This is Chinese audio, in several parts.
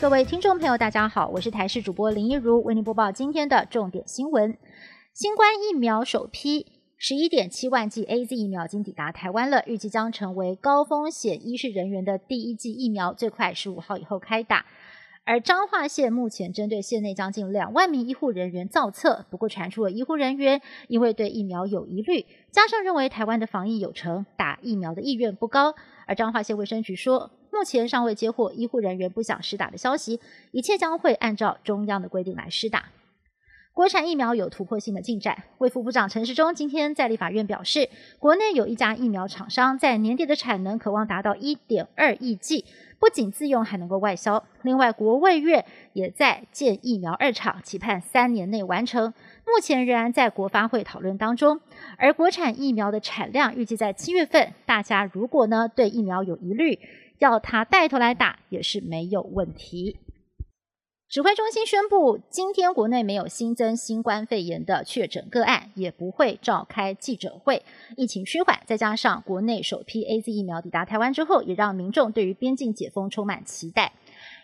各位听众朋友，大家好，我是台视主播林一如，为您播报今天的重点新闻。新冠疫苗首批十一点七万剂 A Z 疫苗已经抵达台湾了，预计将成为高风险医事人员的第一剂疫苗，最快十五号以后开打。而彰化县目前针对县内将近两万名医护人员造册，不过传出了医护人员因为对疫苗有疑虑，加上认为台湾的防疫有成，打疫苗的意愿不高。而彰化县卫生局说，目前尚未接获医护人员不想施打的消息，一切将会按照中央的规定来施打。国产疫苗有突破性的进展，卫副部长陈时中今天在立法院表示，国内有一家疫苗厂商在年底的产能渴望达到一点二亿剂。不仅自用，还能够外销。另外，国卫院也在建疫苗二厂，期盼三年内完成。目前仍然在国发会讨论当中。而国产疫苗的产量预计在七月份。大家如果呢对疫苗有疑虑，要他带头来打也是没有问题。指挥中心宣布，今天国内没有新增新冠肺炎的确诊个案，也不会召开记者会。疫情趋缓，再加上国内首批 A Z 疫苗抵达台湾之后，也让民众对于边境解封充满期待。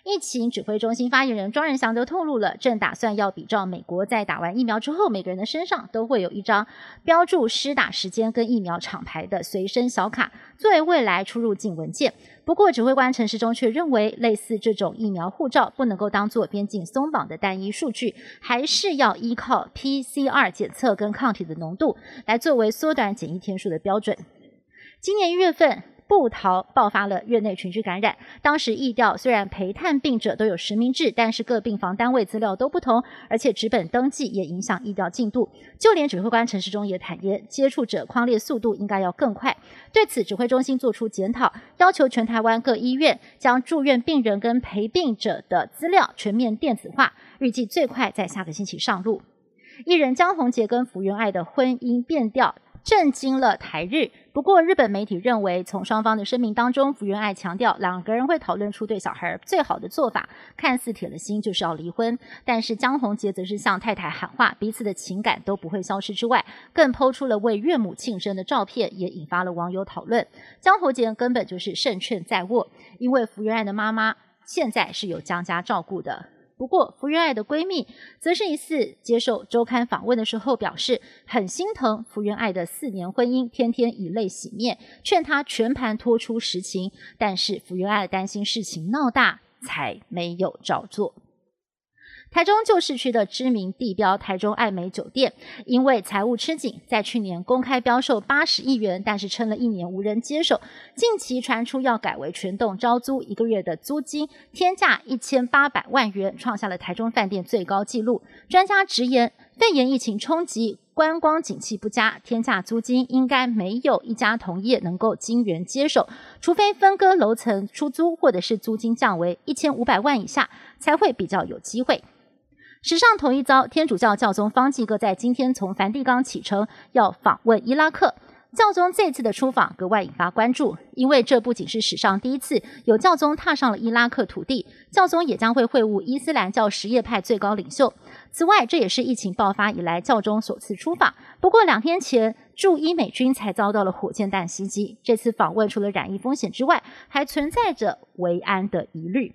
疫情指挥中心发言人庄仁祥都透露了，正打算要比照美国，在打完疫苗之后，每个人的身上都会有一张标注施打时间跟疫苗厂牌的随身小卡，作为未来出入境文件。不过，指挥官陈时中却认为，类似这种疫苗护照不能够当做边境松绑的单一数据，还是要依靠 PCR 检测跟抗体的浓度来作为缩短检疫天数的标准。今年一月份。布桃爆发了院内群聚感染，当时疫调虽然陪探病者都有实名制，但是各病房单位资料都不同，而且纸本登记也影响疫调进度。就连指挥官陈时中也坦言，接触者框列速度应该要更快。对此，指挥中心做出检讨，要求全台湾各医院将住院病人跟陪病者的资料全面电子化，预计最快在下个星期上路。艺人江宏杰跟福原爱的婚姻变调。震惊了台日。不过，日本媒体认为，从双方的声明当中，福原爱强调两个人会讨论出对小孩最好的做法，看似铁了心就是要离婚。但是江宏杰则是向太太喊话，彼此的情感都不会消失之外，更抛出了为岳母庆生的照片，也引发了网友讨论。江宏杰根本就是胜券在握，因为福原爱的妈妈现在是由江家照顾的。不过，福原爱的闺蜜则是一次接受周刊访问的时候表示，很心疼福原爱的四年婚姻，天天以泪洗面，劝她全盘托出实情。但是福原爱担心事情闹大，才没有照做。台中旧市区的知名地标台中爱美酒店，因为财务吃紧，在去年公开标售八十亿元，但是撑了一年无人接手。近期传出要改为全栋招租，一个月的租金天价一千八百万元，创下了台中饭店最高纪录。专家直言，肺炎疫情冲击，观光景气不佳，天价租金应该没有一家同业能够金援接手，除非分割楼层出租，或者是租金降为一千五百万以下，才会比较有机会。史上头一遭，天主教教宗方济各在今天从梵蒂冈启程，要访问伊拉克。教宗这次的出访格外引发关注，因为这不仅是史上第一次有教宗踏上了伊拉克土地，教宗也将会会晤伊斯兰教什叶派最高领袖。此外，这也是疫情爆发以来教宗首次出访。不过，两天前驻伊美军才遭到了火箭弹袭击，这次访问除了染疫风险之外，还存在着维安的疑虑。